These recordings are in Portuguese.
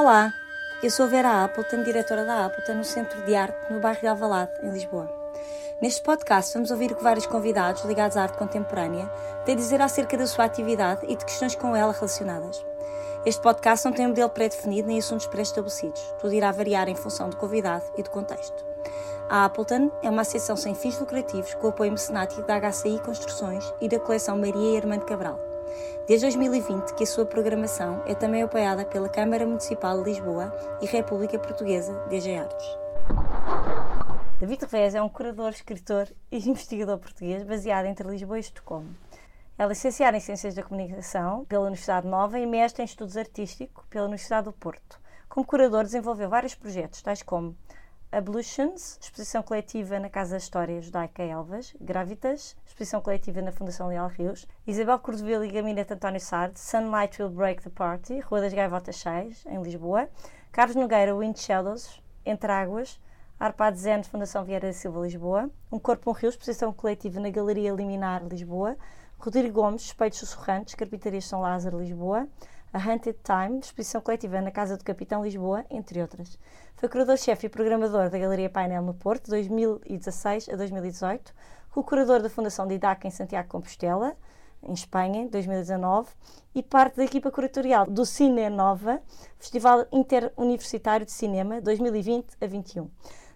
Olá, eu sou Vera Appleton, diretora da Appleton no Centro de Arte no bairro de Alvalade, em Lisboa. Neste podcast vamos ouvir o que vários convidados ligados à arte contemporânea têm a dizer acerca da sua atividade e de questões com ela relacionadas. Este podcast não tem um modelo pré-definido nem assuntos pré-estabelecidos. Tudo irá variar em função do convidado e do contexto. A Appleton é uma associação sem fins lucrativos com apoio mecenático da HCI Construções e da coleção Maria e Armando Cabral. Desde 2020 que a sua programação é também apoiada pela Câmara Municipal de Lisboa e República Portuguesa DG Artes. David Revés é um curador, escritor e investigador português baseado entre Lisboa e Estocolmo. É licenciado em Ciências da Comunicação pela Universidade Nova e mestre em Estudos Artísticos pela Universidade do Porto. Como curador, desenvolveu vários projetos, tais como Ablutions, exposição coletiva na Casa da História Judaica Elvas, Gravitas, exposição coletiva na Fundação Leal Rios, Isabel Cordovil e Gabinete António Sard, Sunlight Will Break the Party, Rua das Gaivotas 6, em Lisboa, Carlos Nogueira, Wind Shadows, Entre Águas, Arpad Zen, Fundação Vieira da Silva, Lisboa, Um Corpo, um Rio, exposição coletiva na Galeria Liminar, Lisboa, Rodrigo Gomes, Espelhos Sussurrantes, Carpintarias São Lázaro, Lisboa, a Hunted Time, exposição coletiva na Casa do Capitão Lisboa, entre outras. Foi curador-chefe e programador da Galeria Painel no Porto, 2016 a 2018, co-curador da Fundação Didac em Santiago Compostela, em Espanha, em 2019, e parte da equipa curatorial do Cine Nova, Festival Interuniversitário de Cinema, 2020 a 21.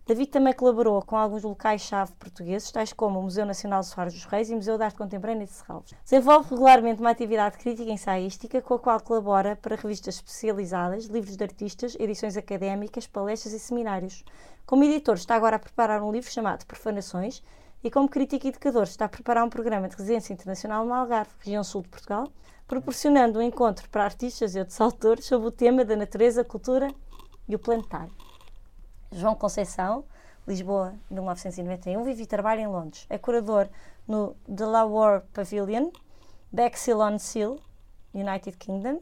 David também colaborou com alguns locais-chave portugueses, tais como o Museu Nacional de Soares dos Reis e o Museu de Arte Contemporânea de Serralves. Desenvolve regularmente uma atividade crítica e ensaística, com a qual colabora para revistas especializadas, livros de artistas, edições académicas, palestras e seminários. Como editor, está agora a preparar um livro chamado Profanações e como crítico e educador está a preparar um programa de residência internacional no Algarve, região sul de Portugal, proporcionando um encontro para artistas e outros autores sobre o tema da natureza, cultura e o planetário. João Conceição, Lisboa, 1991, vive e trabalha em Londres. É curador no War Pavilion, Bexhill on Seal, United Kingdom.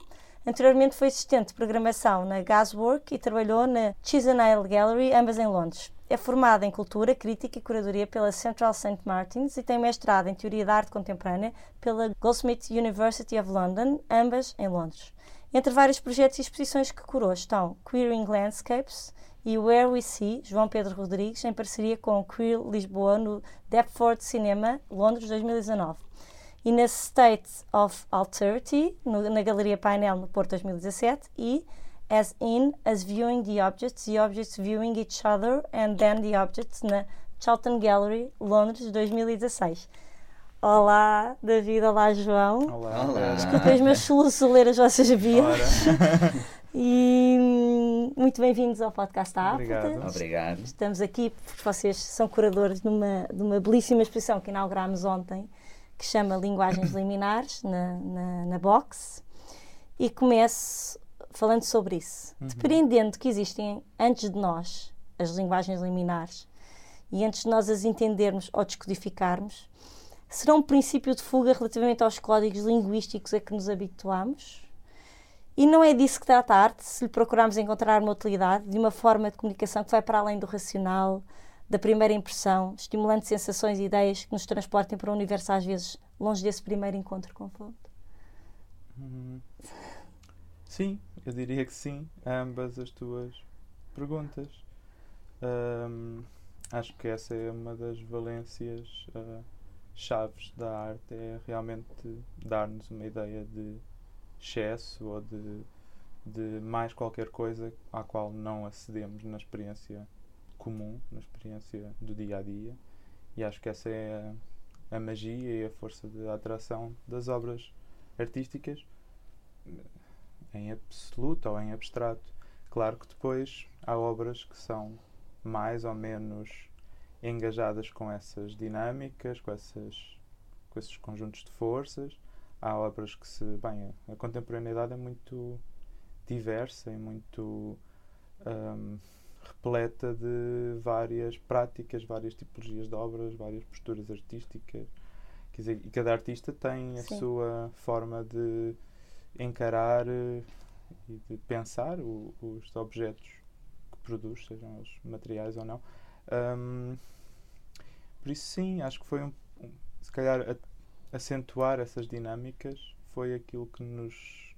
Anteriormente foi assistente de programação na Gaswork e trabalhou na Chisenhale Gallery, ambas em Londres. É formada em Cultura, Crítica e Curadoria pela Central St. Martins e tem mestrado em Teoria da Arte Contemporânea pela Goldsmiths University of London, ambas em Londres. Entre vários projetos e exposições que curou estão Queering Landscapes, e Where We See, João Pedro Rodrigues, em parceria com o Queer Lisboa no Deptford Cinema, Londres 2019. E na State of Alterity, no, na Galeria Painel, no Porto 2017. E As In, As Viewing the Objects, The Objects Viewing Each Other, and Then the Objects, na Charlton Gallery, Londres 2016. Olá, David. Olá, João. Olá. Olá. Desculpem os meus soluços ler as vossas bios. E muito bem-vindos ao podcast da Obrigado. Obrigado. Estamos aqui porque vocês são curadores de uma, de uma belíssima exposição que inauguramos ontem, que chama Linguagens Liminares, na, na, na Box. E começo falando sobre isso. Uhum. Depreendendo que existem, antes de nós, as linguagens liminares, e antes de nós as entendermos ou descodificarmos, será um princípio de fuga relativamente aos códigos linguísticos a que nos habituamos? E não é disso que trata a arte, se lhe procurarmos encontrar uma utilidade de uma forma de comunicação que vai para além do racional, da primeira impressão, estimulando sensações e ideias que nos transportem para um universo às vezes longe desse primeiro encontro com a fonte. Hum, sim, eu diria que sim, a ambas as tuas perguntas. Um, acho que essa é uma das valências uh, chaves da arte, é realmente dar-nos uma ideia de excesso ou de, de mais qualquer coisa à qual não acedemos na experiência comum, na experiência do dia a dia. E acho que essa é a, a magia e a força de atração das obras artísticas em absoluto ou em abstrato. Claro que depois há obras que são mais ou menos engajadas com essas dinâmicas, com, essas, com esses conjuntos de forças, há obras que se. Bem, a contemporaneidade é muito diversa e muito um, repleta de várias práticas, várias tipologias de obras, várias posturas artísticas. Quer dizer, e cada artista tem a Sim. sua forma de encarar eh, e de pensar o, os objetos que produz, sejam os materiais ou não. Um, por isso, sim, acho que foi um, um se calhar a, acentuar essas dinâmicas foi aquilo que nos.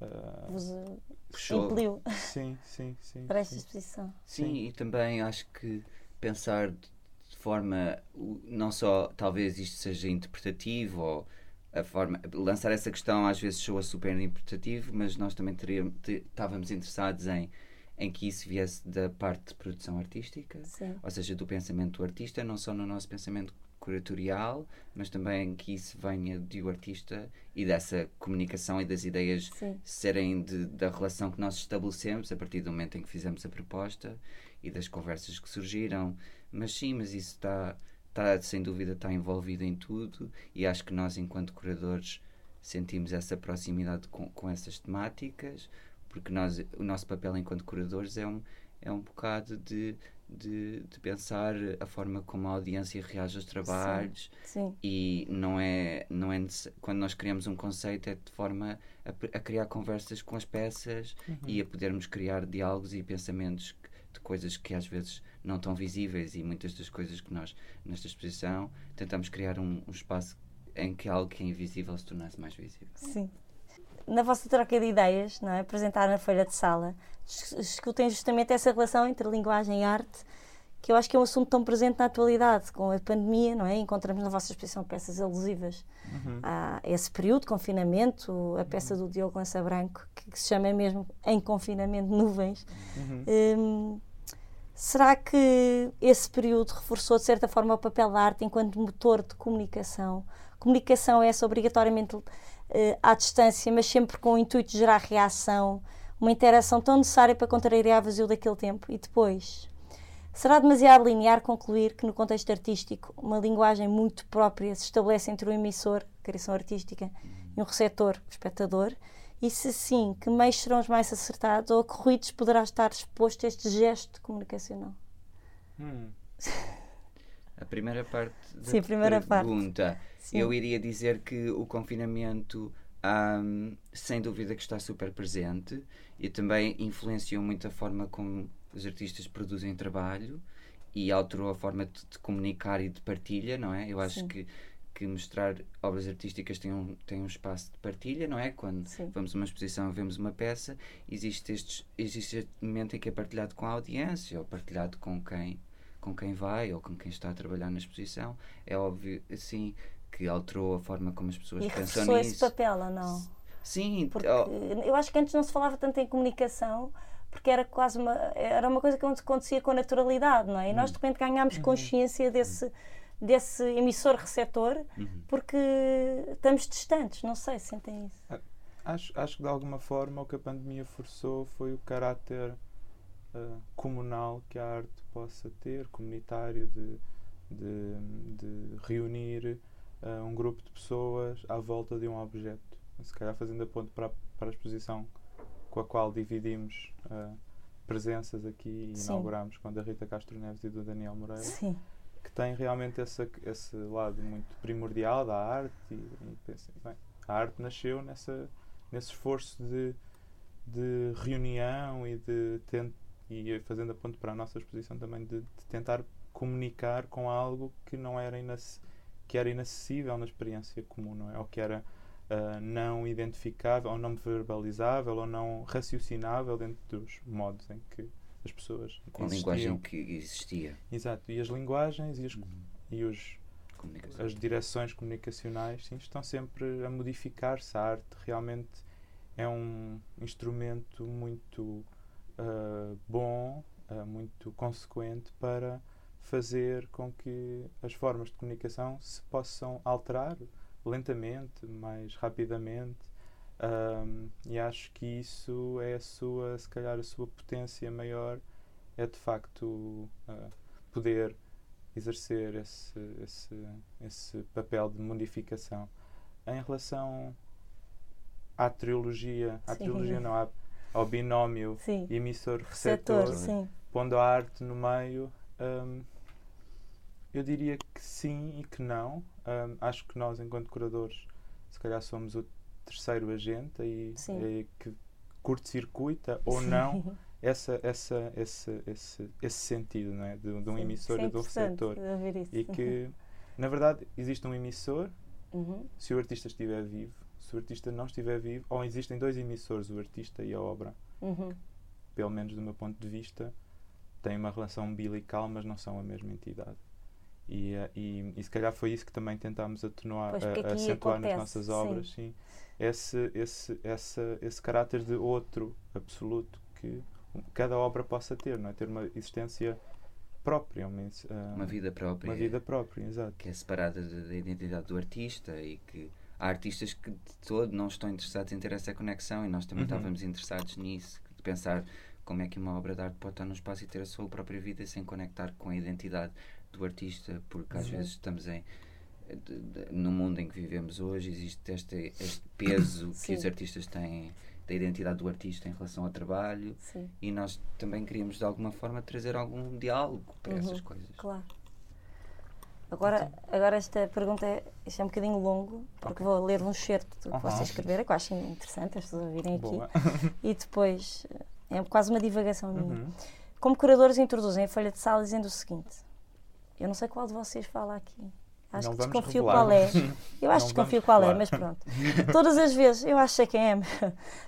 Uh, puxou. impeliu Sim, sim, sim. para esta sim. exposição. Sim, Sim. e também acho que pensar de forma, não só talvez isto seja interpretativo ou a forma, lançar essa questão às vezes soa super interpretativo, mas nós também teríamos, te- estávamos interessados em, em que isso viesse da parte de produção artística, Sim. ou seja, do pensamento do artista, não só no nosso pensamento curatorial, mas também que isso venha do artista e dessa comunicação e das ideias Sim. serem de- da relação que nós estabelecemos a partir do momento em que fizemos a proposta e das conversas que surgiram. Mas sim, mas isso está, está sem dúvida está envolvido em tudo e acho que nós enquanto curadores sentimos essa proximidade com, com essas temáticas porque nós, o nosso papel enquanto curadores é um, é um bocado de, de, de pensar a forma como a audiência reage aos trabalhos Sim. e não é, não é quando nós criamos um conceito é de forma a, a criar conversas com as peças e a podermos criar diálogos e pensamentos de coisas que às vezes não estão visíveis e muitas das coisas que nós nesta exposição tentamos criar um, um espaço em que algo que é invisível se tornasse mais visível. Sim. Na vossa troca de ideias, não é? apresentar na feira de sala, discutem justamente essa relação entre linguagem e arte, que eu acho que é um assunto tão presente na atualidade, com a pandemia, não é? Encontramos na vossa exposição peças alusivas a esse período de confinamento, a peça do Diogo Lança Branco, que, que se chama mesmo Em Confinamento Nuvens. Hum, será que esse período reforçou, de certa forma, o papel da arte enquanto motor de comunicação? Comunicação é essa obrigatoriamente eh, à distância, mas sempre com o intuito de gerar reação, uma interação tão necessária para contrariar o vazio daquele tempo. E depois, será demasiado linear concluir que, no contexto artístico, uma linguagem muito própria se estabelece entre o emissor, criação artística, e um receptor, espectador? E se sim, que meios serão os mais acertados ou a que ruídos poderá estar exposto este gesto comunicacional? Hum, A primeira parte da Sim, a primeira parte. pergunta, Sim. eu iria dizer que o confinamento, ahm, sem dúvida que está super presente e também influenciou muito a forma como os artistas produzem trabalho e alterou a forma de, de comunicar e de partilha, não é? Eu acho Sim. que, que mostrar obras artísticas tem um, tem um espaço de partilha, não é? Quando Sim. vamos a uma exposição e vemos uma peça, existe, estes, existe este momento em que é partilhado com a audiência ou partilhado com quem com quem vai ou com quem está a trabalhar na exposição, é óbvio, assim, que alterou a forma como as pessoas E pensam reforçou esse nisso. papel ou não? Sim, Porque oh, eu acho que antes não se falava tanto em comunicação porque era quase uma, era uma coisa que acontecia com naturalidade, não é? E nós de repente ganhámos Uhum. consciência desse, desse emissor-receptor Uhum. porque estamos distantes, não sei, sentem isso. acho, acho que de alguma forma o que a pandemia forçou foi o caráter ah, comunal que a arte possa ter, comunitário, de, de, de reunir ah, um grupo de pessoas à volta de um objeto. Se calhar fazendo a ponte para, a- para a exposição com a qual dividimos ah, presenças aqui e Sim. inauguramos com a da Rita Castro Neves e do Daniel Moreira Sim, que tem realmente essa, esse lado muito primordial da arte e, e pensei, bem, a arte nasceu nessa, nesse esforço de, de reunião e de e fazendo a ponto para a nossa exposição também de, de tentar comunicar com algo que não era que era inacessível na experiência comum, não é? Ou que era ah, não identificável, ou não verbalizável, ou não raciocinável dentro dos modos em que as pessoas com a linguagem que existia. Exato, e as linguagens e, as, e os, as direções comunicacionais sim, estão sempre a modificar-se. A arte realmente é um instrumento muito ah, bom, ah, muito consequente para fazer com que as formas de comunicação se possam alterar lentamente, mais rapidamente. Ahm, e acho que isso é a sua, se calhar, a sua potência maior é de facto ah, poder exercer esse, esse, esse papel de modificação. Em relação à trilogia, à Sim. trilogia não, à- ao binómio emissor-receptor, pondo a arte no meio, hum, eu diria que sim e que não. Hum, acho que nós, enquanto curadores, se calhar somos o terceiro agente aí, que curto-circuita ou Sim. não essa, essa, esse, esse, esse sentido não é? de, de um Sim, emissor é e de um receptor. E que, na verdade, existe um emissor Uhum. se o artista estiver vivo. Se o artista não estiver vivo, ou existem dois emissores, o artista e a obra, Uhum. pelo menos do meu ponto de vista, têm uma relação umbilical, mas não são a mesma entidade. E, eh, e, e se calhar foi isso que também tentámos atenuar, Pois, a- acentuar nas acontece, nossas sim. obras, sim. Esse, esse, essa, esse caráter de outro absoluto que cada obra possa ter, não é? Ter uma existência própria, uma, ah, Uma vida própria. uma vida própria, exato. que é separada da da identidade do artista e que há artistas que de todo não estão interessados em ter essa conexão e nós também Uhum. estávamos interessados nisso, de pensar como é que uma obra de arte pode estar num espaço e ter a sua própria vida sem conectar com a identidade do artista, porque às Sim. vezes estamos em de- de- no mundo em que vivemos hoje existe este, este peso que os artistas têm da identidade do artista em relação ao trabalho Sim, e nós também queríamos de alguma forma trazer algum diálogo para Uhum. essas coisas. claro. Agora, agora esta pergunta é, isto é um bocadinho longo, porque vou ler um excerto do que Aham. vocês escreveram, que eu acho interessante as pessoas ouvirem aqui. E depois, é quase uma divagação minha. Uhum. Como curadores introduzem a folha de sala dizendo o seguinte: Eu não sei qual de vocês fala aqui. Acho Não que desconfio revelar. qual é. Eu acho que desconfio qual é, mas pronto. Todas as vezes, eu acho que é, mas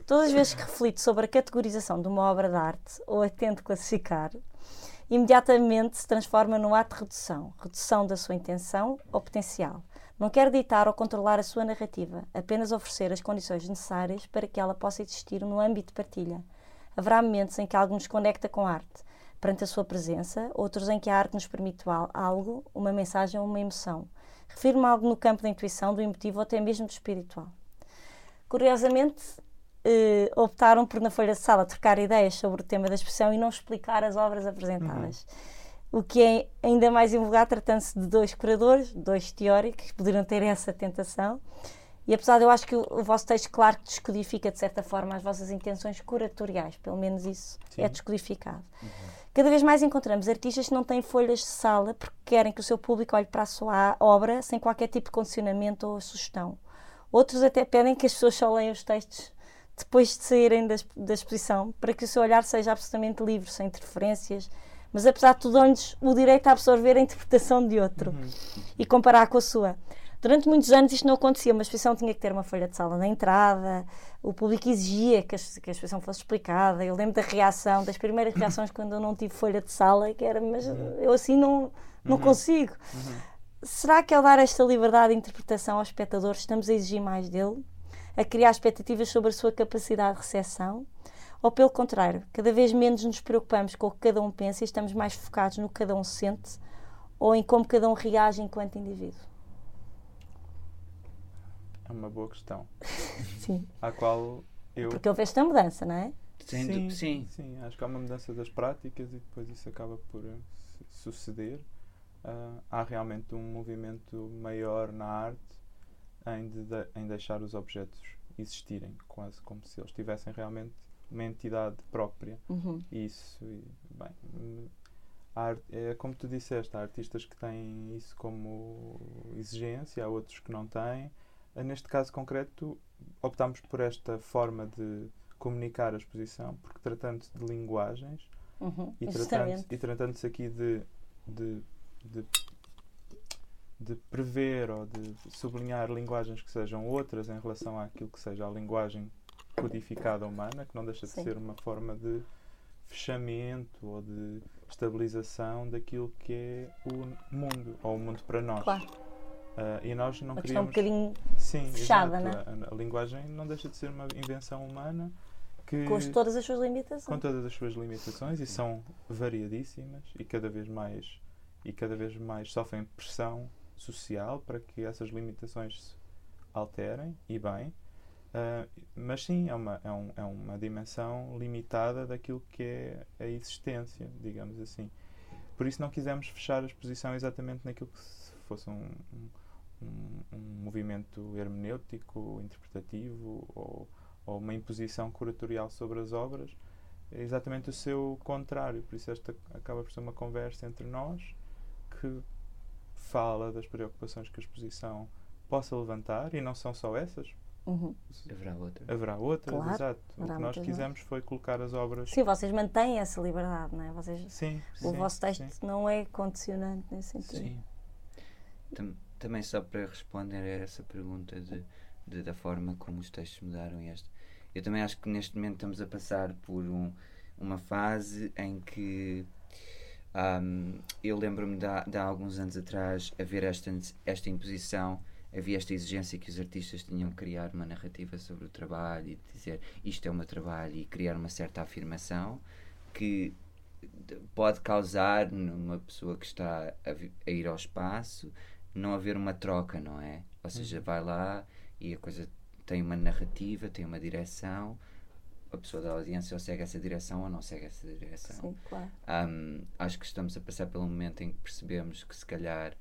todas as vezes que reflito sobre a categorização de uma obra de arte ou a tento classificar, imediatamente se transforma num ato de redução redução da sua intenção ou potencial. Não quero ditar ou controlar a sua narrativa, apenas oferecer as condições necessárias para que ela possa existir no âmbito de partilha. Haverá momentos em que algo nos conecta com a arte, perante a sua presença, outros em que a arte nos permite al- algo, uma mensagem ou uma emoção. Refiro-me a algo no campo da intuição, do emotivo ou até mesmo do espiritual. Curiosamente, eh, optaram por, na folha de sala, trocar ideias sobre o tema da expressão e não explicar as obras apresentadas. O que é ainda mais invulgar, tratando-se de dois curadores, dois teóricos, que poderiam ter essa tentação. E apesar de eu acho que o, o vosso texto, claro que descodifica de certa forma as vossas intenções curatoriais, pelo menos isso é Sim. descodificado. Cada vez mais encontramos artistas que não têm folhas de sala porque querem que o seu público olhe para a sua obra sem qualquer tipo de condicionamento ou sugestão. Outros até pedem que as pessoas só leiam os textos depois de saírem da, da exposição para que o seu olhar seja absolutamente livre, sem interferências, mas apesar de tudo, dão-lhes o direito a absorver a interpretação de outro e comparar com a sua. Durante muitos anos isto não acontecia, uma exposição tinha que ter uma folha de sala na entrada, o público exigia que a, que a exposição fosse explicada. Eu lembro da reação, das primeiras reações quando eu não tive folha de sala, que era, mas eu assim não, não consigo. Será que ao dar esta liberdade de interpretação ao espectador estamos a exigir mais dele? A criar expectativas sobre a sua capacidade de recepção? Ou pelo contrário, cada vez menos nos preocupamos com o que cada um pensa e estamos mais focados no que cada um sente ou em como cada um reage enquanto indivíduo? É uma boa questão. Sim. À qual eu. Porque houve esta mudança, não é? Sim, du- sim. sim, acho que há uma mudança das práticas e depois isso acaba por eh, su- suceder. Ah, há realmente um movimento maior na arte em, de- em deixar os objetos existirem, quase como se eles tivessem realmente uma entidade própria. Uhum. Isso, e, bem, art- é como tu disseste, há artistas que têm isso como exigência, há outros que não têm. Eh, Neste caso concreto, optámos por esta forma de comunicar a exposição, porque tratando-se de linguagens Uhum. e tratando-se e tratando-se aqui de, de, de, de prever ou de sublinhar linguagens que sejam outras em relação àquilo que seja a linguagem codificada humana, que não deixa de Sim. ser uma forma de fechamento ou de estabilização daquilo que é o mundo, ou o mundo para nós. Claro, Ah, e nós não uma questão um queríamos. bocadinho Sim, fechada, exato. A, a linguagem não deixa de ser uma invenção humana que com as- todas as suas limitações. com todas as suas limitações e são variadíssimas e cada vez mais e cada vez mais sofrem pressão social para que essas limitações se alterem e bem Ah, mas sim é uma é, um, é uma dimensão limitada daquilo que é a existência digamos assim por isso não quisemos fechar a exposição exatamente naquilo que se fosse um, um- um movimento hermenêutico interpretativo ou ou uma imposição curatorial sobre as obras, é exatamente o seu contrário. Por isso, esta acaba por ser uma conversa entre nós que fala das preocupações que a exposição possa levantar, e não são só essas, Uhum. Haverá outra. haverá outras, Claro, exato. O haverá que nós quisemos foi colocar as obras. Sim, vocês mantêm essa liberdade, não é? Vocês, Sim, o sim, vosso texto sim. não é condicionante nesse sentido. Sim. Tam- também só para responder a essa pergunta de, de- da forma como os textos mudaram este, eu também acho que neste momento estamos a passar por um, uma fase em que um, eu lembro-me de, de, há alguns anos atrás haver esta, esta imposição, havia esta exigência que os artistas tinham que criar uma narrativa sobre o trabalho e dizer isto é o meu trabalho e criar uma certa afirmação que pode causar numa pessoa que está a, a ir ao espaço não haver uma troca, não é? Ou seja, uhum. vai lá e a coisa tem uma narrativa, tem uma direção, a pessoa da audiência ou segue essa direção ou não segue essa direção. Sim, claro. Um, acho que estamos a passar pelo momento em que percebemos que se calhar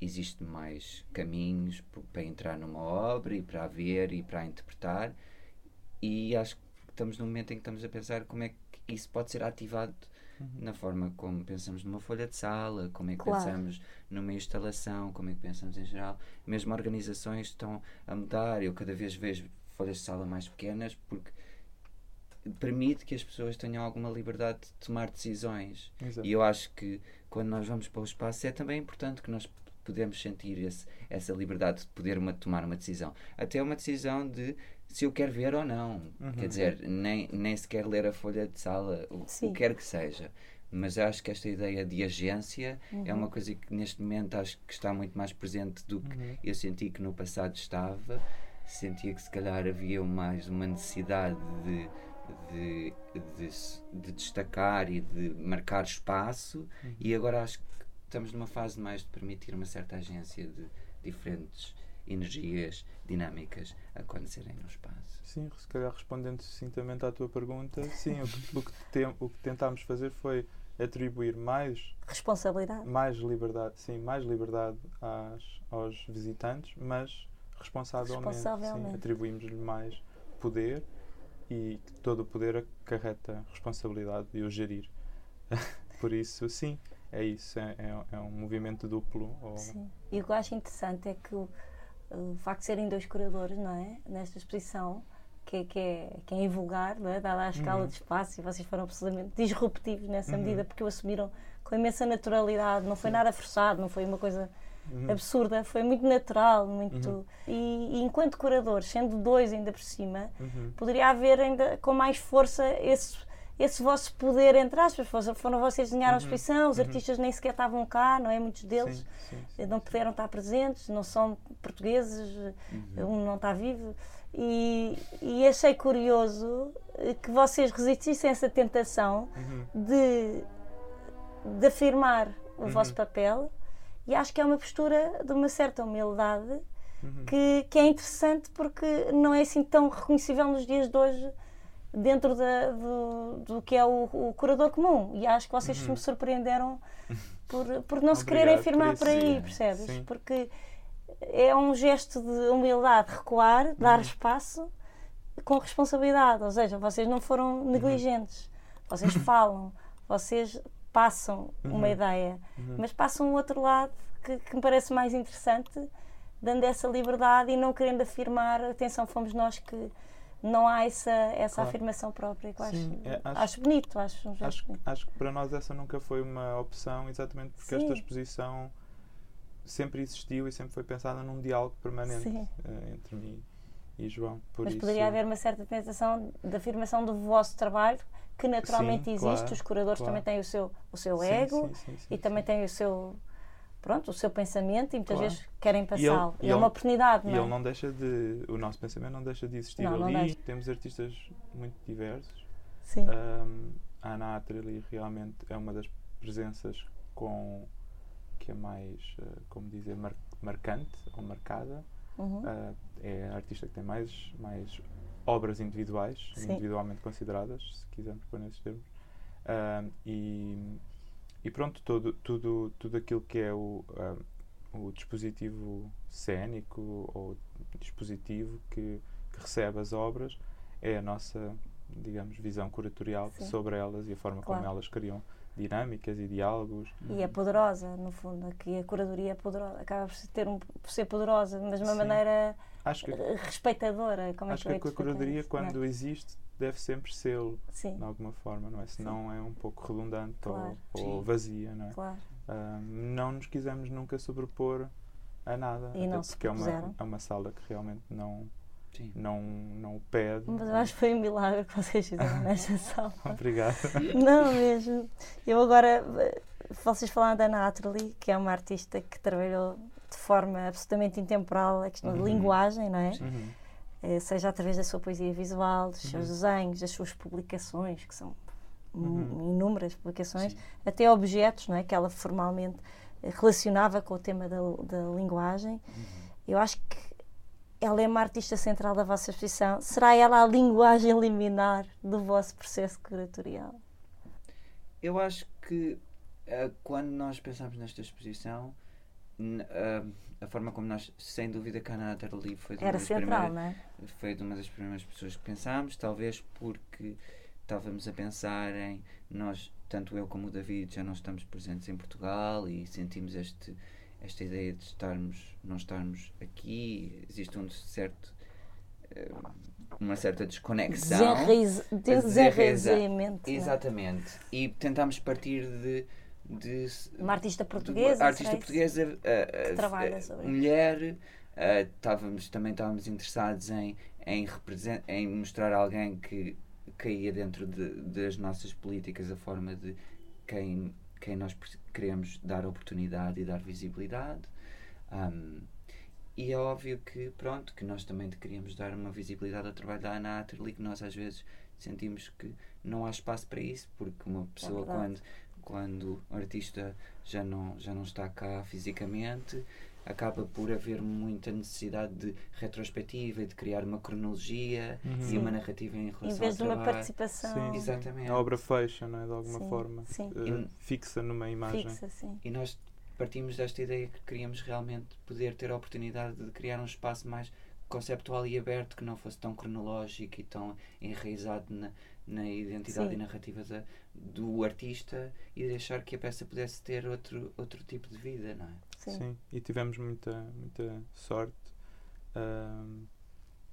existe mais caminhos para entrar numa obra e para a ver e para a interpretar e acho que estamos num momento em que estamos a pensar como é que isso pode ser ativado uhum. na forma como pensamos numa folha de sala, como é que claro. pensamos numa instalação, como é que pensamos em geral. Mesmo organizações estão a mudar. Eu cada vez vejo folhas de sala mais pequenas porque permite que as pessoas tenham alguma liberdade de tomar decisões. Exato. E eu acho que quando nós vamos para o espaço é também importante que nós podemos sentir esse, essa liberdade de poder uma, tomar uma decisão. Até uma decisão de se eu quero ver ou não. Uhum. Quer dizer, nem, nem sequer ler a folha de sala, o, o que quer que seja. Mas acho que esta ideia de agência uhum. é uma coisa que neste momento acho que está muito mais presente do que uhum. eu senti que no passado estava. Sentia que se calhar havia mais uma necessidade de de, de, de, destacar e de marcar espaço, uhum. e agora acho que estamos numa fase mais de permitir uma certa agência de diferentes energias dinâmicas acontecerem no espaço. Sim, se calhar respondendo sucintamente à tua pergunta, sim, o que, o que, tem, o que tentámos fazer foi atribuir mais responsabilidade, mais liberdade, sim, mais liberdade às, aos visitantes, mas responsavelmente, responsavelmente. Sim, atribuímos-lhe mais poder e todo o poder acarreta responsabilidade de o gerir. Por isso, sim, é isso, é, é, é um movimento duplo. Ou... Sim. E o que eu acho interessante é que o, o facto de serem dois curadores, não é? Nesta exposição, que, que, é, que é invulgar, não é? dada a escala uhum. de espaço, e vocês foram absolutamente disruptivos nessa uhum. medida, porque o assumiram com imensa naturalidade, não foi sim. nada forçado, não foi uma coisa. Absurda, foi muito natural, muito. Uhum. E, e, enquanto curador, sendo dois ainda por cima, uhum. poderia haver ainda com mais força esse, esse vosso poder, entre aspas. Foram vocês desenhar a uhum. exposição, os uhum. artistas nem sequer estavam cá, não é? Muitos deles sim, sim, sim. não puderam estar presentes, não são portugueses, uhum. um não está vivo. E, e, achei curioso que vocês resistissem a essa tentação de, de afirmar o vosso papel e acho que é uma postura de uma certa humildade uhum. que, que é interessante porque não é assim tão reconhecível nos dias de hoje dentro da, do, do que é o, o curador comum. E acho que vocês uhum. me surpreenderam por, por não se quererem afirmar por aí, percebes? Sim. Porque é um gesto de humildade recuar, uhum. dar espaço com responsabilidade. Ou seja, vocês não foram uhum. negligentes, vocês falam, vocês passam uhum. uma ideia, uhum. mas passam o outro lado que, que, me parece mais interessante, dando essa liberdade e não querendo afirmar, atenção, fomos nós que não há essa, essa claro. afirmação própria que eu Sim, acho, é, acho, acho, bonito, acho um acho, bonito. acho que para nós essa nunca foi uma opção, exatamente porque Sim. esta exposição sempre existiu e sempre foi pensada num diálogo permanente uh, entre mim e João. Por Mas isso... poderia haver uma certa tentação de afirmação do vosso trabalho que naturalmente sim, existe. Claro, Os curadores claro. também têm o seu, o seu sim, ego sim, e também têm o seu pronto, o seu pensamento e muitas claro. vezes querem passá-lo. E, e, é uma oportunidade, não é? ele não deixa de. O nosso pensamento não deixa de existir não, ali. Não Temos artistas muito diversos. Sim. Um, a Ana Atreli realmente é uma das presenças com que é mais, uh, como dizer, mar, marcante ou marcada. Uhum. Uh, é a artista que tem mais, mais obras individuais, Sim. individualmente consideradas, se quisermos pôr nesses termos. E, e, pronto, todo, tudo, tudo aquilo que é o, o dispositivo cénico ou dispositivo que, que, recebe as obras é a nossa, digamos, visão curatorial Sim. sobre elas e a forma claro. como elas criam dinâmicas e diálogos. E é poderosa, no fundo, aqui a curadoria é poderosa, acaba por, ter um, por ser poderosa, mas de uma Sim. maneira acho que, respeitadora. Como acho é que, que a curadoria, quando não. existe, deve sempre ser de alguma forma, não é? Senão Sim. é um pouco redundante claro. ou, ou, vazia, não é? Claro. Uh, não nos quisemos nunca sobrepor a nada, e não porque é uma, é uma sala que realmente não Sim. não, não o pede. Mas eu acho que foi um milagre que vocês fizeram nesta sala. Obrigado. Não, mesmo. Eu agora, eh, vocês falaram da Natalie, que é uma artista que trabalhou de forma absolutamente intemporal a questão de Uhum. linguagem, não é? Uhum. Eh, Seja através da sua poesia visual, dos seus Uhum. desenhos, das suas publicações, que são Uhum. inúmeras publicações, Sim. até objetos, não é? Que ela formalmente eh, relacionava com o tema da, da linguagem. Uhum. Eu acho que ela é uma artista central da vossa exposição. Será ela a linguagem liminar do vosso processo curatorial? Eu acho que ah, quando nós pensamos nesta exposição, ah, a forma como nós, sem dúvida, que a Natalie foi de uma Era das central, primeiras- não é? foi de uma das primeiras pessoas que pensámos, talvez porque estávamos a pensar em nós, tanto eu como o David, já não estamos presentes em Portugal e sentimos este, esta ideia de estarmos, não estarmos aqui, existe um certo eh, uma certa desconexão. Desenraiz- Desenraizamento. é? Exatamente. E tentámos partir de, de Uma artista portuguesa. uma artista portuguesa sobre isso. mulher ah, estávamos também estávamos interessados em em, em mostrar alguém que caía dentro de- das nossas políticas a forma de quem quem nós queremos dar oportunidade e dar visibilidade Ahm, e é óbvio que pronto que nós também queríamos dar uma visibilidade ao trabalho da Ana Atterley que nós às vezes sentimos que não há espaço para isso porque uma pessoa verdade. quando quando o artista já não já não está cá fisicamente acaba por haver muita necessidade de retrospectiva e de criar uma cronologia Uhum. e uma narrativa em relação Em vez de uma trabalho. participação Sim. Exatamente. A obra fecha, não é? De alguma Sim, forma. sim. E- fixa numa imagem. fixa, sim. E nós partimos desta ideia que queríamos realmente poder ter a oportunidade de criar um espaço mais conceptual e aberto que não fosse tão cronológico e tão enraizado na, na identidade Sim. e narrativa da, do artista e deixar que a peça pudesse ter outro, outro tipo de vida, não é? Sim. Sim, e tivemos muita, muita sorte ahm,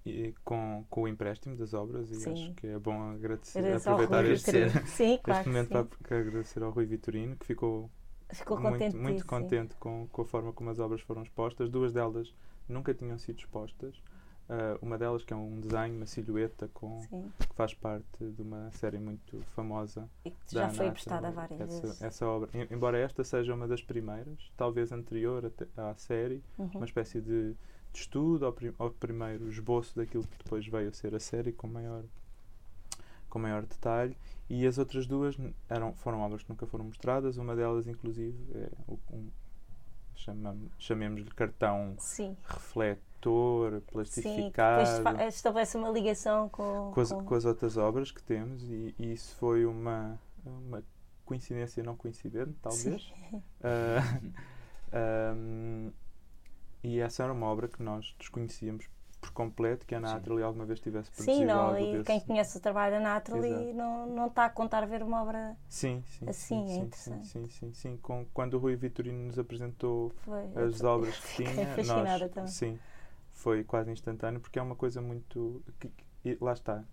e com, com o empréstimo das obras e Sim. acho que é bom agradecer, Agradeço ao aproveitar Rui este, claro momento sim. para agradecer ao Rui Vitorino que ficou Ficou muito, contente muito disso, contente com, com a forma como as obras foram expostas. Duas delas nunca tinham sido expostas. Ah, uma delas que é um desenho, uma silhueta com, Sim. que faz parte de uma série muito famosa E que já foi Anata, apostada várias essa, vezes. essa obra. Em- Embora esta seja uma das primeiras, talvez anterior à série, Uhum. uma espécie de, de estudo ao, prim- ao primeiro esboço daquilo que depois veio a ser a série com maior com maior detalhe e as outras duas eram foram obras que nunca foram mostradas uma delas inclusive é um chamemos-lhe cartão Sim. refletor Sim, que plastificado depois fa- estabelece uma ligação com, com as, com- com as outras obras que temos e, e isso foi uma, uma coincidência não coincidente, talvez. Ah, ahm, e essa era uma obra que nós desconhecíamos por completo, que a Sim. Natalie alguma vez tivesse produzido Sim, não, algo e desse. quem conhece o trabalho da Natalie Exato. não, não está a contar ver uma obra. Sim, sim, Assim, é sim, sim, sim, interessante. sim, sim, sim. Com, quando o Rui Vitorino nos apresentou Foi, as obras que tinha, fascinada nós, também. sim, foi quase instantâneo porque é uma coisa muito, que- que- lá está.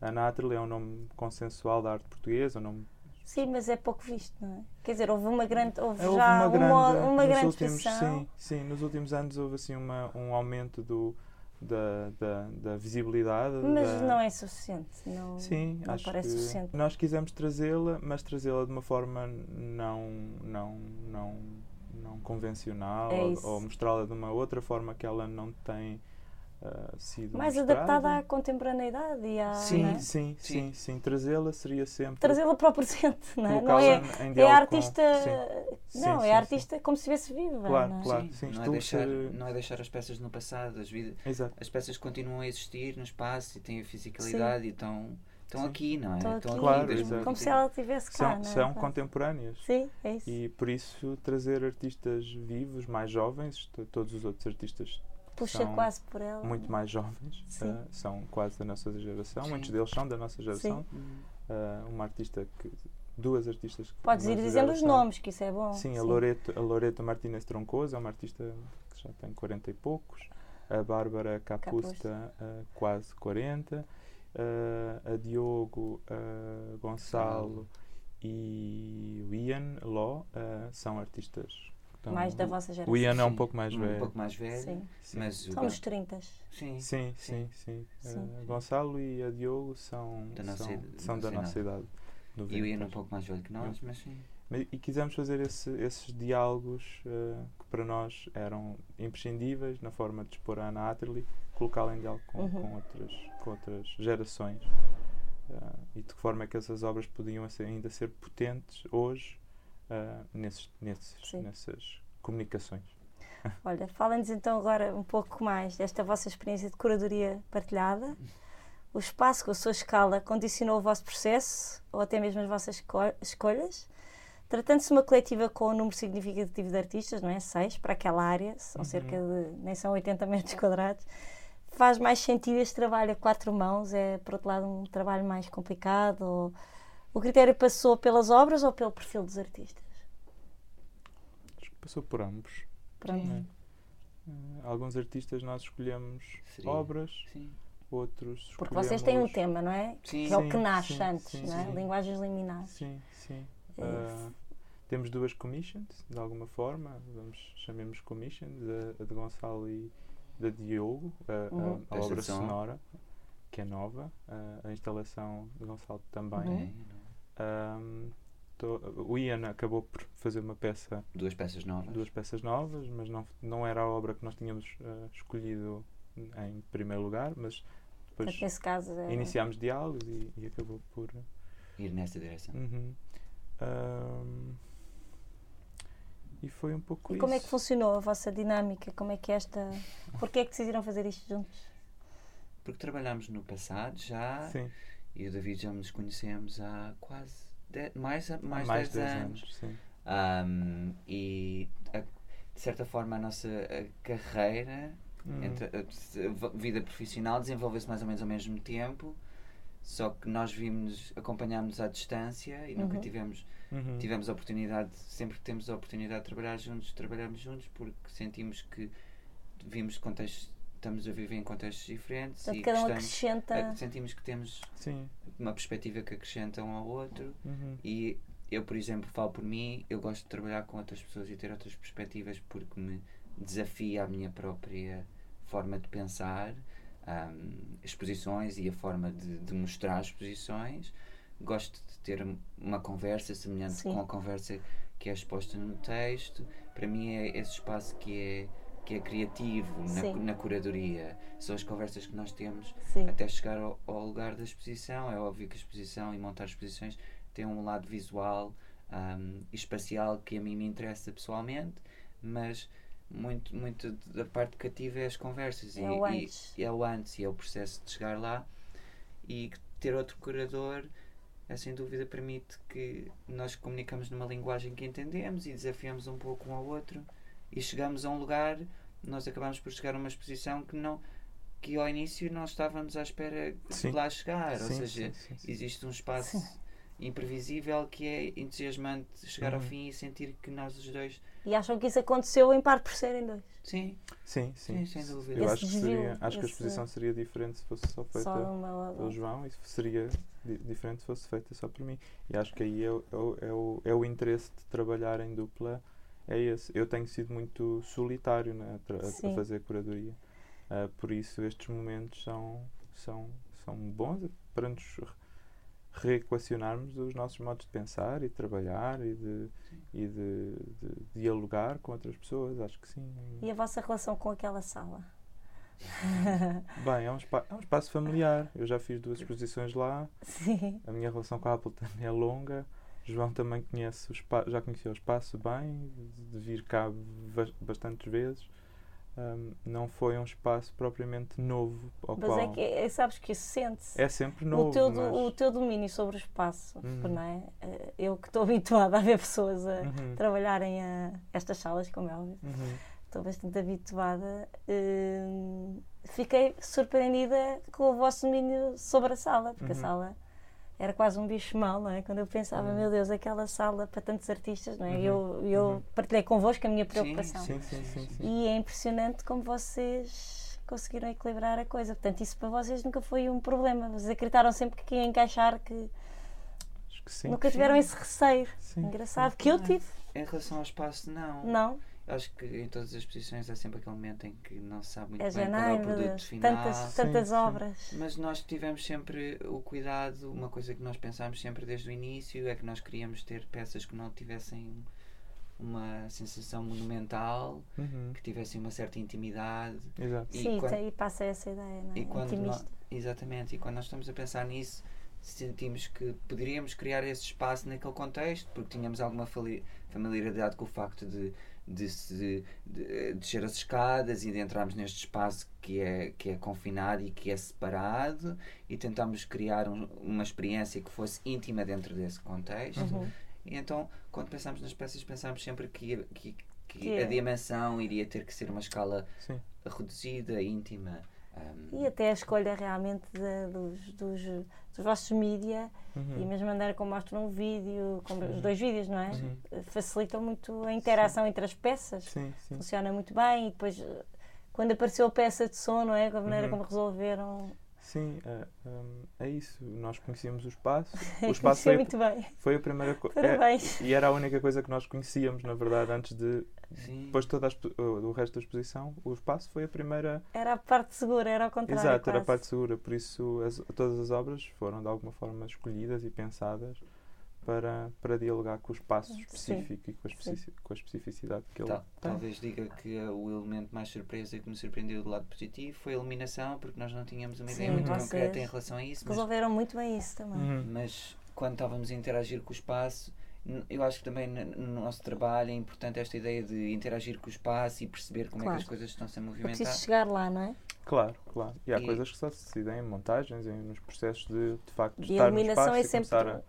A Natalie é um nome consensual da arte portuguesa, um nome Sim, mas é pouco visto, não é? Quer dizer, houve uma grande. Houve Houve já uma grande, uma, uma nos grande últimos, sim, sim, nos últimos anos houve assim uma, um aumento do, da, da, da visibilidade. Mas da- não é suficiente. Não, Sim, não acho parece que suficiente. nós quisemos trazê-la, mas trazê-la de uma forma não, não, não, não convencional É ou, ou mostrá-la de uma outra forma que ela não tem ah, sido Mais mostrada. adaptada à contemporaneidade e à. Sim, é? sim, sim, Sim. sim, trazê-la seria sempre Trazê-la para o presente, não é? Não é, em é com- artista. sim. Não, Sim, é a sim, sim. artista como se estivesse viva. Claro, não é? claro. Sim, sim, não, é deixar, não é deixar as peças no passado, as, vida, Exato. as peças continuam a existir no espaço e têm a fisicalidade e estão, estão Sim. aqui, não é? Estão Estão aqui, Claro, muito como se ela estivesse cá. São, não é? são contemporâneas. Sim, é isso. E por isso trazer artistas vivos, mais jovens, to- todos os outros artistas Puxa são quase por ela. muito mais jovens, Sim. ah, são quase da nossa geração, Sim. muitos deles são da nossa geração. Ah, uma artista que. duas artistas que. Podes ir dizendo os nomes, que isso é bom. Sim, a Loreto, a Loreto Martínez Troncoso é uma artista que já tem 40 e poucos. A Bárbara Capusta, ah, quase 40. Ah, a Diogo ah, Gonçalo e o Ian Ló ah, são artistas Então, mais da vossa geração. O Ian é um pouco mais velho. Um pouco mais velho. Sim. Sim. Mas o Somos Gon- 30. Sim. Sim, sim, sim. Sim. Eh, Gonçalo e a Diogo são, Da nossa são, são da nossa idade. E o Ian é um 90. pouco mais velho que nós, mas sim. Mas- E quisemos fazer esse- esses diálogos eh, que para nós eram imprescindíveis na forma de expor a Ana Atterley, colocá-la em diálogo com, Uhum. com, outras, com outras gerações. Eh, e de que forma é que essas obras podiam ser- ainda ser potentes hoje eh, nesses, nesses, Sim. nessas comunicações. Olha, falem-nos então agora um pouco mais desta vossa experiência de curadoria partilhada. O espaço com a sua escala condicionou o vosso processo ou até mesmo as vossas esco- escolhas? Tratando-se de uma coletiva com um número significativo de artistas, não é? Seis para aquela área, são Uhum. cerca de. nem são 80 metros quadrados. Faz mais sentido este trabalho a quatro mãos? É, por outro lado, um trabalho mais complicado? Ou... O critério passou pelas obras ou pelo perfil dos artistas? Acho que passou por ambos. Pronto. Sim. Eh, alguns artistas nós escolhemos Seria. obras, Sim. outros Porque vocês têm um escolhemos- tema, não é? Sim. que é o que nasce sim, antes, sim, não é? sim. Linguagens liminares. Sim, sim. É. Ah, temos duas commissions, de alguma forma, vamos chamemos commissions, a, a de Gonçalo e da Diogo, a, a- Uhum. a, obra Esta som. sonora, que é nova, a, a instalação de Gonçalo também. Uhum. Ah, to- o Ian acabou por fazer uma peça, Duas peças novas. duas peças novas, mas não, não era a obra que nós tínhamos ah, escolhido em primeiro lugar, mas depois nesse caso, é... iniciámos diálogos e, e acabou por. Ir nessa direção. Uhum. Ahm, e foi um pouco E isso. como é que funcionou a vossa dinâmica? Como é que esta. Porquê é que decidiram fazer isto juntos? Porque trabalhámos no passado já Sim, e o David já nos conhecemos há quase de- mais, mais, mais 10 de 10 anos. anos. sim. Um, e a- de certa forma a nossa a carreira, Hum, entre, a, a vida profissional desenvolveu-se mais ou menos ao mesmo tempo, só que nós vimos, acompanhámos à distância e nunca Uhum. tivemos, uhum. tivemos a oportunidade, sempre que temos a oportunidade de trabalhar juntos, trabalhamos juntos porque sentimos que vimos contextos, estamos a viver em contextos diferentes Portanto, e cada um acrescenta. a- sentimos que temos Sim. uma perspectiva que acrescenta um ao outro uhum. e eu, por exemplo, falo por mim, eu gosto de trabalhar com outras pessoas e ter outras perspectivas porque me desafia a minha própria forma de pensar, ahm, exposições e a forma de, de mostrar exposições. Gosto de ter uma conversa semelhante Sim. com a conversa que é exposta no texto. Para mim é esse espaço que é, que é criativo na, na curadoria. São as conversas que nós temos Sim. até chegar ao, ao lugar da exposição. É óbvio que a exposição e montar exposições tem um lado visual ahm, e espacial que a mim me interessa pessoalmente, mas muito, muito da parte cativa é as conversas É e, o antes. e é o antes e é o processo de chegar lá e ter outro curador é, sem dúvida permite que nós comunicamos numa linguagem que entendemos e desafiamos um pouco um ao outro e chegamos a um lugar nós acabamos por chegar a uma exposição que não que ao início não estávamos à espera Sim. de lá chegar ou Sim, seja sim, sim, sim. existe um espaço imprevisível que é entusiasmante chegar ao Uhum. fim e sentir que nós os dois E acham que isso aconteceu em parte por serem dois. sim, Sim, sim. Sim, sem dúvida. Eu Esse acho que, seria, acho que a exposição seria diferente se fosse só feita ou pelo João e seria diferente se fosse feita só por mim. E acho que aí é, o- é, o- é, o, é o interesse de trabalhar em dupla. É esse. Eu tenho sido muito solitário né, a, a fazer curadoria. Ah, por isso estes momentos são, são, são bons para nos re- reequacionarmos os nossos modos de pensar e de trabalhar e de, e de, de dialogar com outras pessoas. Acho que sim. E a vossa relação com aquela sala? Bem, é um, é um espaço familiar. Eu já fiz duas exposições lá. Sim. A minha relação com a Apple também é longa. João também conhece o espaço, já conhecia o espaço bem, de vir cá ba- bastantes vezes. Ahm, não foi um espaço propriamente novo ao Mas qual é que é- sabes que isso sente-se. é sempre novo. o, teu, mas- o teu domínio sobre o espaço, Uhum. não é? Eh, Eu que estou habituada a ver pessoas a Uhum, trabalharem a estas salas, como é óbvio, uhum. Estou bastante habituada. hum, fiquei surpreendida com o vosso domínio sobre a sala, porque a Uhum. sala era quase um bicho mau, não é? Quando eu pensava, Uhum. meu Deus, aquela sala para tantos artistas, não é? Uhum. Eu, eu Uhum. partilhei convosco a minha preocupação. Sim, sim, sim. sim. E é impressionante como vocês conseguiram equilibrar a coisa. Portanto, isso para vocês nunca foi um problema. Vocês acreditaram sempre que ia encaixar, que Acho que sim. nunca tiveram esse receio. Sim, Engraçado, sim. que eu tive. em relação ao espaço não Não. Acho que em todas as posições há sempre aquele momento em que não se sabe muito É bem qual é o produto final. tantas, Sim, tantas sim. obras. Mas nós tivemos sempre o cuidado, uma coisa que nós pensámos sempre desde o início é que nós queríamos ter peças que não tivessem uma sensação monumental, Uhum, que tivessem uma certa intimidade. Exato. E Sim, quando- e passa essa ideia, não é? E quando Intimista. nós, exatamente, e quando nós estamos a pensar nisso, sentimos que poderíamos criar esse espaço naquele contexto, porque tínhamos alguma familiaridade com o facto de, de, se- de descer as escadas e de entrarmos neste espaço que é, que é confinado e que é separado, e tentámos criar um- uma experiência que fosse íntima dentro desse contexto. Uhum. E então, quando pensámos nas peças, pensámos sempre que, que Que a é. dimensão iria ter que ser uma escala Sim. reduzida, íntima. Um, E até a escolha realmente de- dos, dos, dos vossos mídia Uhum. e mesmo a maneira como mostram o vídeo, como os dois vídeos, não é? Uhum. Facilitam muito a interação entre as peças. Sim, sim. Funciona muito bem e depois quando apareceu a peça de som, não é? Com a maneira Uhum. como resolveram. Sim, é, hum, é isso. Nós conhecíamos o espaço. O espaço Foi muito bem. foi a primeira coisa. Parabéns. e era a única coisa que nós conhecíamos, na verdade, antes de. Sim. Depois de toda a o, o resto da exposição, o espaço foi a primeira. Era a parte segura, era ao contrário. Exato, era a quase. parte segura. Por isso, as- todas as obras foram de alguma forma escolhidas e pensadas para, para dialogar com o espaço Sim. específico e com a, especi- com a especificidade que ele Tal- tem. talvez diga que uh, o elemento mais surpresa que me surpreendeu do lado positivo foi a iluminação, porque nós não tínhamos uma ideia Sim, muito concreta em relação a isso, mas, Resolveram muito bem isso também. Uhum. mas quando estávamos a interagir com o espaço, eu acho que também no nosso trabalho é importante esta ideia de interagir com o espaço e perceber como é Claro. que as coisas estão-se a É movimentar. preciso chegar lá, não é? Claro, claro. E há E- coisas que só se decidem em montagens, em, nos processos de, de facto, E a estar no iluminação espaço é e sempre, começar a,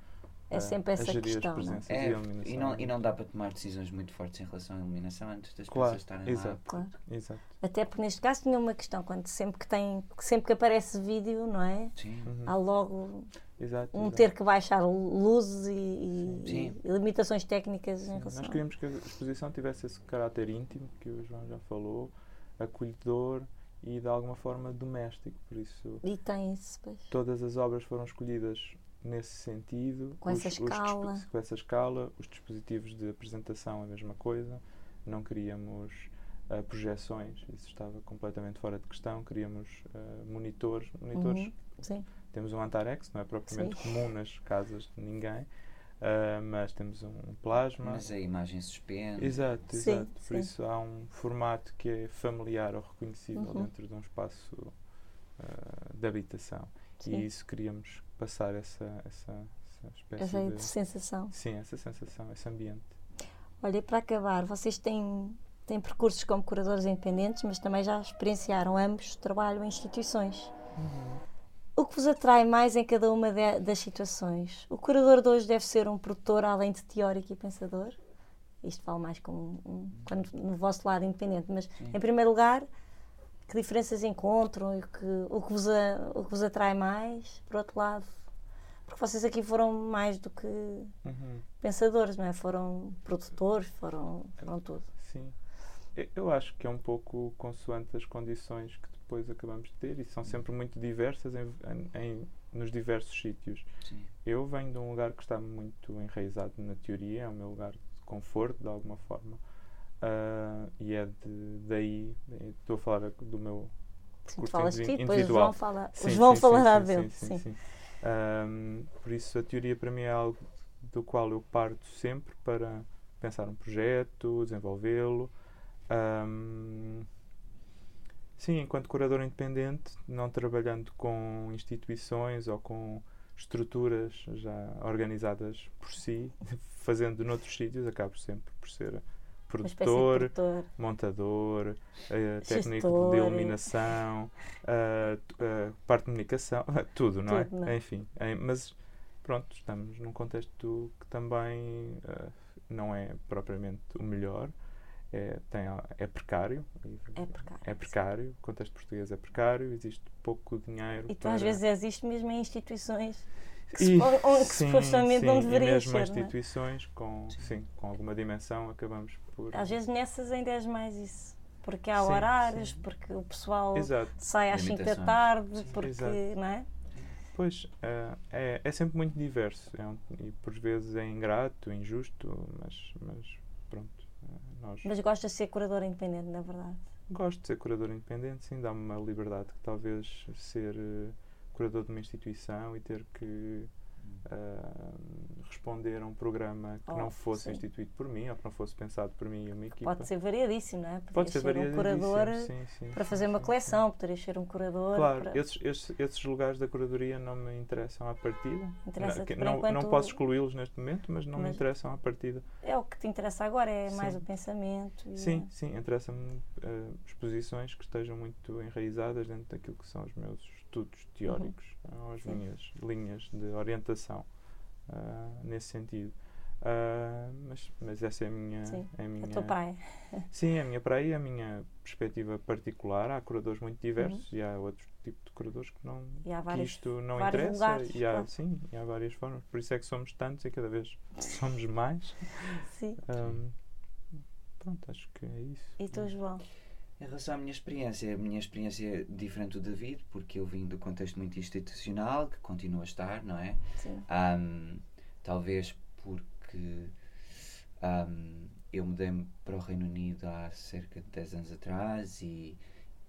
é a- sempre essa questão. Não é? presenças É, e e, não, e não dá para tomar decisões muito fortes em relação à iluminação antes das Claro, pessoas estarem exato. lá. Claro. Exato. Até porque neste caso tinha uma questão, quando sempre que tem, sempre que aparece vídeo, não é? Sim. Uhum. Há logo Exato, um exato. ter que baixar luzes e, e- e limitações técnicas em Sim, relação. Nós queríamos que a exposição tivesse esse caráter íntimo, que o João já falou, acolhedor e de alguma forma doméstico. Por isso, E tem isso, pois. todas as obras foram escolhidas nesse sentido. Com essa dispo- escala. com essa escala, os dispositivos de apresentação a mesma coisa. Não queríamos ah, projeções, isso estava completamente fora de questão. Queríamos ah, monitores. Monitores Uhum, Sim. temos um Antarex, não é propriamente Sim. comum nas casas de ninguém, ah, mas temos um plasma. Mas a imagem suspende. Exato, Sim, exato. Por sim. isso há um formato que é familiar ou reconhecível Uhum. dentro de um espaço ah, de habitação. Sim. E isso queríamos passar essa, essa, essa espécie Essa de. sensação. Sim, essa sensação, esse ambiente. Olha, e para acabar, vocês têm, têm percursos como curadores independentes, mas também já experienciaram ambos trabalho em instituições. O que vos atrai mais em cada uma de- das situações? O curador de hoje deve ser um produtor, além de teórico e pensador? Isto falo mais com um, quando, no vosso lado independente, mas Sim. em primeiro lugar, que diferenças encontram e o que, o, que vos a- o que vos atrai mais? Por outro lado, porque vocês aqui foram mais do que Uhum. pensadores, não é? Foram produtores, foram, foram tudo. Sim. Eu- Eu acho que é um pouco consoante as condições que depois acabamos de ter e são sempre muito diversas em, em- em- nos diversos sítios. Sim. Eu venho de um lugar que está muito enraizado na teoria, é o meu lugar de conforto, de alguma forma. Ah, e é de, daí, eh, estou a falar do meu percurso falas de indivi- ti, depois o individual. João, fala, Sim, João sim, falará sim, dele. sim, Sim. Ahm, por isso, a teoria para mim é algo do qual eu parto sempre para pensar um projeto, desenvolvê-lo. Ahm, sim, enquanto curador independente, não trabalhando com instituições ou com estruturas já organizadas por si, fazendo noutros sítios, acabo sempre por ser produtor, produtor. montador, eh, técnico Gestor. de iluminação, t- eh, parte de comunicação, tudo, não Tudo, é? não é? Enfim, mas pronto, estamos num contexto que também não é propriamente o melhor, é, tem, a- é precário. É precário. É precário, o contexto português é precário, existe pouco dinheiro. E tu às vezes existe mesmo em instituições que, E- onde, sim, supostamente sim, não e deveria mesmo ser. não é? instituições com, sim, com alguma dimensão acabamos por... Às vezes nessas ainda és mais isso. Porque há Sim, horários, sim. porque o pessoal Exato. sai às 5 da tarde, Sim. porque. Exato. Não é? Pois, eh, é, é sempre muito diverso é um- e por vezes é ingrato, injusto, mas, mas pronto. nós Mas gostas de ser curador independente, na verdade. gosto de ser curador independente, sim, dá-me uma liberdade que talvez ser eh, curador de uma instituição e ter que ah, responder a um programa que Oh, não fosse sim. instituído por mim ou que não fosse pensado por mim e uma equipa. Pode ser variadíssimo, não é? Pode Podias ser ser um curador sim, sim, para fazer uma coleção, poderias ser um curador. Claro, para- esses, esses, esses lugares da curadoria não me interessam à partida. Interessa-te Não, não, enquanto- não posso excluí-los neste momento, mas não me Mas- interessam à partida. É o que te interessa agora, é mais o pensamento. Sim, sim, interessa-me eh, exposições que estejam muito enraizadas dentro daquilo que são os meus estudos teóricos, as Uhum. Sim. minhas linhas de orientação ah, nesse sentido. Ah, mas, mas essa é a minha, Sim, é a minha A tua praia. Sim, é a minha praia e a minha perspectiva particular. Há curadores muito diversos Uhum. e há outro tipo de curadores que não há que vários, isto não vários interessa lugares, e há, claro. sim, e há várias formas. Por isso é que somos tantos e cada vez somos mais. Sim. Ahm, pronto, acho que é isso. E tu, João? Em relação à minha experiência, a minha experiência é diferente do David, porque eu vim do contexto muito institucional, que continua a estar, não é? Sim. Ahm, talvez porque ahm, eu mudei-me para o Reino Unido há cerca de 10 anos atrás e,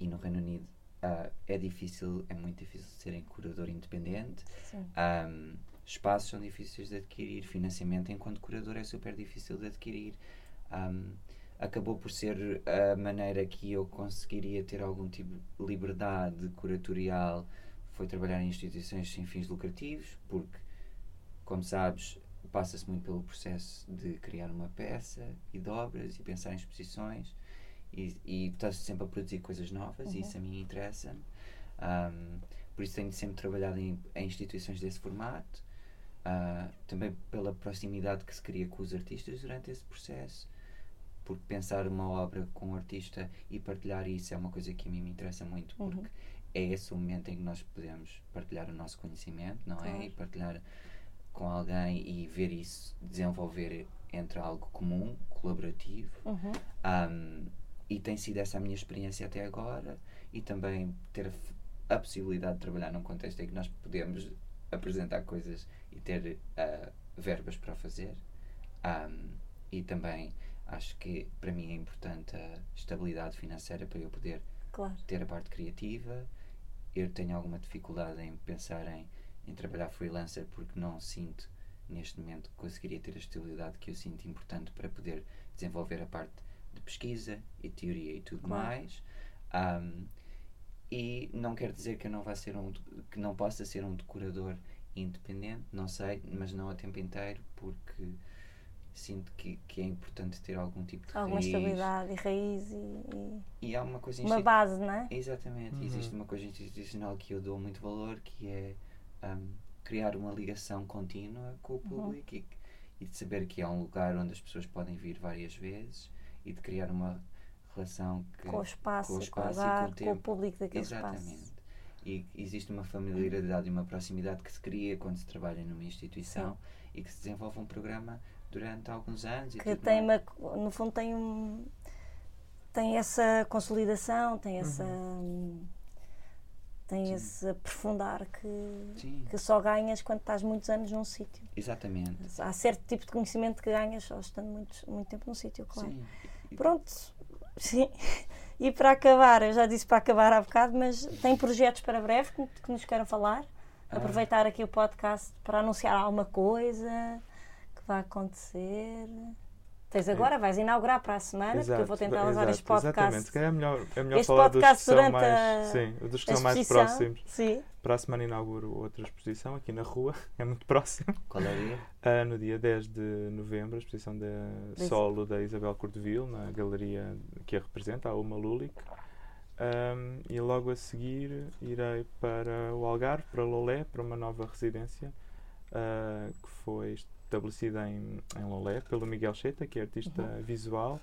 e no Reino Unido ah, é difícil, é muito difícil serem curador independente. Sim. Ahm, espaços são difíceis de adquirir, financiamento enquanto curador é super difícil de adquirir. Ahm, acabou por ser a maneira que eu conseguiria ter algum tipo de liberdade curatorial foi trabalhar em instituições sem fins lucrativos, porque, como sabes, passa-se muito pelo processo de criar uma peça e de obras e pensar em exposições e, e está-se sempre a produzir coisas novas e Uhum. isso a mim interessa-me. Ahm, por isso tenho sempre trabalhado em, em instituições desse formato, ah, também pela proximidade que se cria com os artistas durante esse processo, porque pensar uma obra com um artista e partilhar isso é uma coisa que a mim me interessa muito, Uhum. porque é esse o momento em que nós podemos partilhar o nosso conhecimento, não Claro. é? E partilhar com alguém e ver isso desenvolver entre algo comum, colaborativo. Uhum. Um, e tem sido essa a minha experiência até agora e também ter a, possibilidade de trabalhar num contexto em que nós podemos apresentar coisas e ter ah, verbas para o fazer. Um, e também acho que para mim é importante a estabilidade financeira para eu poder Claro. ter a parte criativa. Eu tenho alguma dificuldade em pensar em, em trabalhar freelancer porque não sinto neste momento que conseguiria ter a estabilidade que eu sinto importante para poder desenvolver a parte de pesquisa e teoria e tudo Claro. mais. Ahm, e não quer dizer que eu não vá ser um que não possa ser um decorador independente, não sei, mas não a tempo inteiro porque sinto que, que é importante ter algum tipo de Alguma raiz. estabilidade e raiz e, e E há uma coisa uma base, não é? Exatamente, Uhum. existe uma coisa institucional que eu dou muito valor que é um, criar uma ligação contínua com o Uhum. público e, e de saber que é um lugar onde as pessoas podem vir várias vezes e de criar uma relação que, Com o espaço, com o com, espaço o e com o com o público daquele Exatamente. espaço. E existe uma familiaridade e uma proximidade que se cria quando se trabalha numa instituição e que se desenvolve um programa durante alguns anos. Que tem uma, no fundo tem um tem essa consolidação, tem essa Uhum. tem Sim. esse aprofundar que, Sim, que só ganhas quando estás muitos anos num sítio. exatamente. Há certo tipo de conhecimento que ganhas só estando muito, muito tempo num sítio, claro. Sim. Pronto, sim. E para acabar, eu já disse para acabar há bocado, mas tem projetos para breve que, que nos queiram falar? Ah. Aproveitar aqui o podcast para anunciar alguma coisa vai acontecer. Tens agora, vais inaugurar para a semana, porque eu vou tentar Exato, usar este Exatamente, podcast. se calhar é melhor, é melhor Este falar dos que são durante mais, a- sim, dos que são mais próximos. Sim, Para a semana inauguro outra exposição aqui na rua, é muito próximo. Qual é o dia? Ah, no dia 10 de novembro, a exposição da solo da Isabel Cordeville, na galeria que a representa, a Uma Lulic. Ahm, e logo a seguir irei para o Algarve, para Lolé, para uma nova residência ah, que foi estabelecida em, em Lolé pelo Miguel Cheta, que é artista Uhum. visual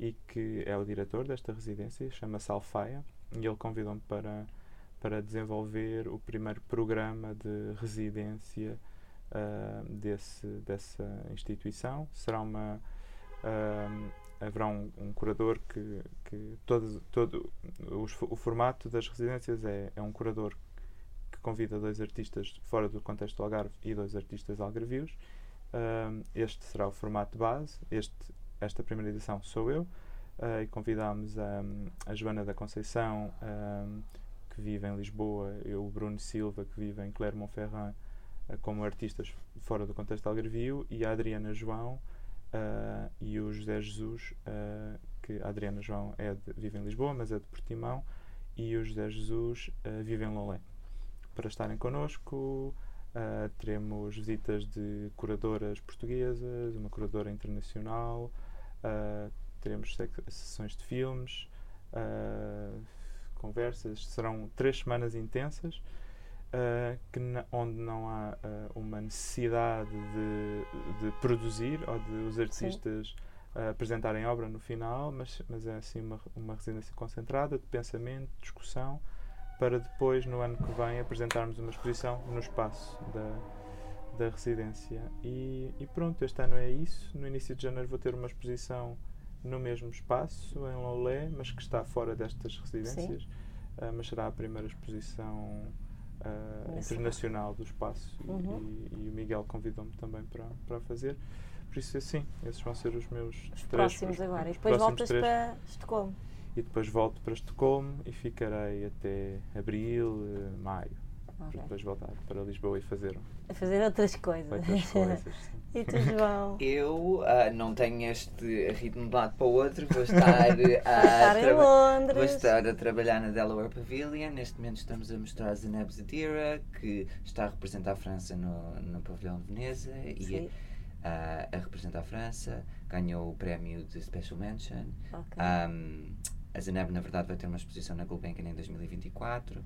e que é o diretor desta residência, chama-se Alfaia, e ele convidou-me para, para desenvolver o primeiro programa de residência ah, desse, dessa instituição. Será uma. ah, haverá um, um curador que, que todo, todo os o formato das residências é, é um curador convida dois artistas fora do contexto do Algarve e dois artistas algarvios. Este será o formato base. Este, esta primeira edição sou eu uh, e convidámos a, a Joana da Conceição, um, que vive em Lisboa, eu, o Bruno Silva, que vive em Clermont-Ferrand, uh, como artistas fora do contexto Algarvio, e a Adriana João uh, e o José Jesus, que a Adriana João é de, vive em Lisboa, mas é de Portimão, e o José Jesus vive em Lolé. Para estarem connosco, Uh, teremos visitas de curadoras portuguesas, uma curadora internacional, uh, teremos sessões de filmes, uh, conversas. Serão três semanas intensas, que onde não há uma necessidade de, de, produzir ou de os artistas apresentarem obra no final, mas, mas é assim uma, uma residência concentrada de pensamento, discussão para depois, no ano que vem, apresentarmos uma exposição no espaço da, da residência. E, e, pronto, este ano é isso. No início de janeiro vou ter uma exposição no mesmo espaço, em Lolé, mas que está fora destas residências. Uh, mas será a primeira exposição uh, internacional do espaço uhum. e, e, o Miguel convidou-me também para, para fazer. Por isso, assim, esses vão ser os meus os três, próximos os, agora. Os e depois voltas três. para Estocolmo e depois volto para Estocolmo e ficarei até abril, eh, maio. Okay. Para depois voltar para Lisboa e fazer. A fazer outras coisas. Outras coisas e tu, João? Eu uh, não tenho este ritmo de um lado para o outro, vou estar, uh, estar em Londres. Vou estar a trabalhar na Delaware Pavilion. Neste momento estamos a mostrar Zeneb Zadira, que está a representar a França no, no pavilhão de Veneza e uh, a representar a França. Ganhou o prémio de Special Mention. Okay. Um, a Zeneb, na verdade, vai ter uma exposição na Gulbenkian em 2024.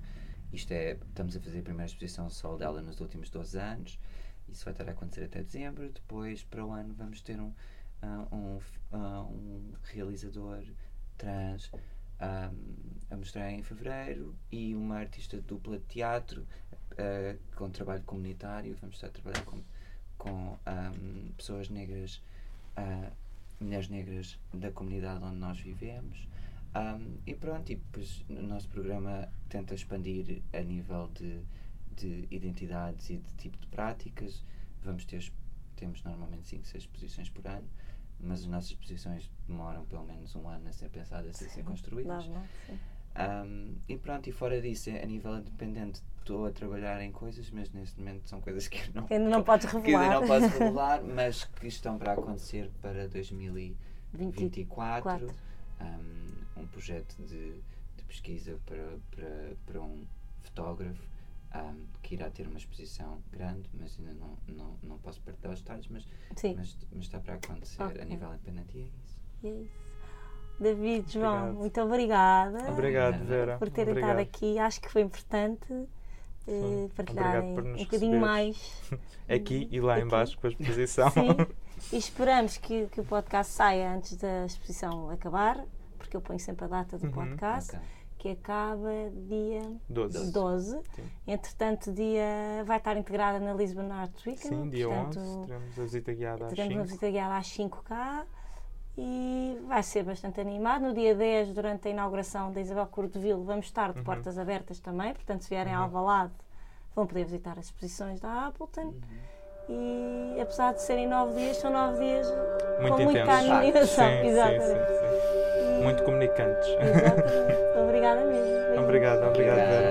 Isto é, estamos a fazer a primeira exposição só dela nos últimos 12 anos. Isso vai estar a acontecer até dezembro. Depois, para o ano, vamos ter um, uh, um, uh, um realizador trans um, a mostrar em fevereiro e uma artista dupla de teatro uh, com trabalho comunitário. Vamos estar a trabalhar com, com pessoas negras, mulheres negras da comunidade onde nós vivemos. Um, e pronto, e depois o nosso programa tenta expandir a nível de, de identidades e de tipo de práticas. Vamos ter, temos normalmente 5, 6 exposições por ano, mas as nossas exposições demoram pelo menos um ano a ser pensadas e a ser construídas. Não, não, um, e pronto, e fora disso, a nível independente, estou a trabalhar em coisas, mas neste momento são coisas que não, que ainda não podes revelar. Não posso revelar, mas que estão para acontecer para 2024. Um, um projeto de, de pesquisa para, para, para um fotógrafo um, que irá ter uma exposição grande, mas ainda não, não, não posso partilhar os detalhes, mas, mas, mas, está para acontecer okay. a nível independente e é isso. É isso. David, João, Obrigado. muito obrigada. Obrigado, Vera. Por terem estado aqui. Acho que foi importante uh, partilharem um bocadinho mais. aqui e lá aqui. embaixo com a exposição. Sim. E esperamos que, que o podcast saia antes da exposição acabar porque eu ponho sempre a data do uhum, podcast. Okay. Que acaba dia 12. 12. Entretanto, dia vai estar integrada na Lisbon Arts Weekend. Sim, dia portanto, 11. Teremos a visita guiada às 5. Teremos a visita guiada às 5 cá e vai ser bastante animado. No dia 10, durante a inauguração da Isabel Cordovil, vamos estar de uhum. portas abertas também, portanto, se vierem uhum. ao Alvalade, vão poder visitar as exposições da Appleton. Uhum. E apesar de serem nove dias, são nove dias muito com muita animação. Exatamente. Sim, sim, sim muito comunicantes. Exatamente. Obrigada mesmo. Obrigado, obrigado, Vera.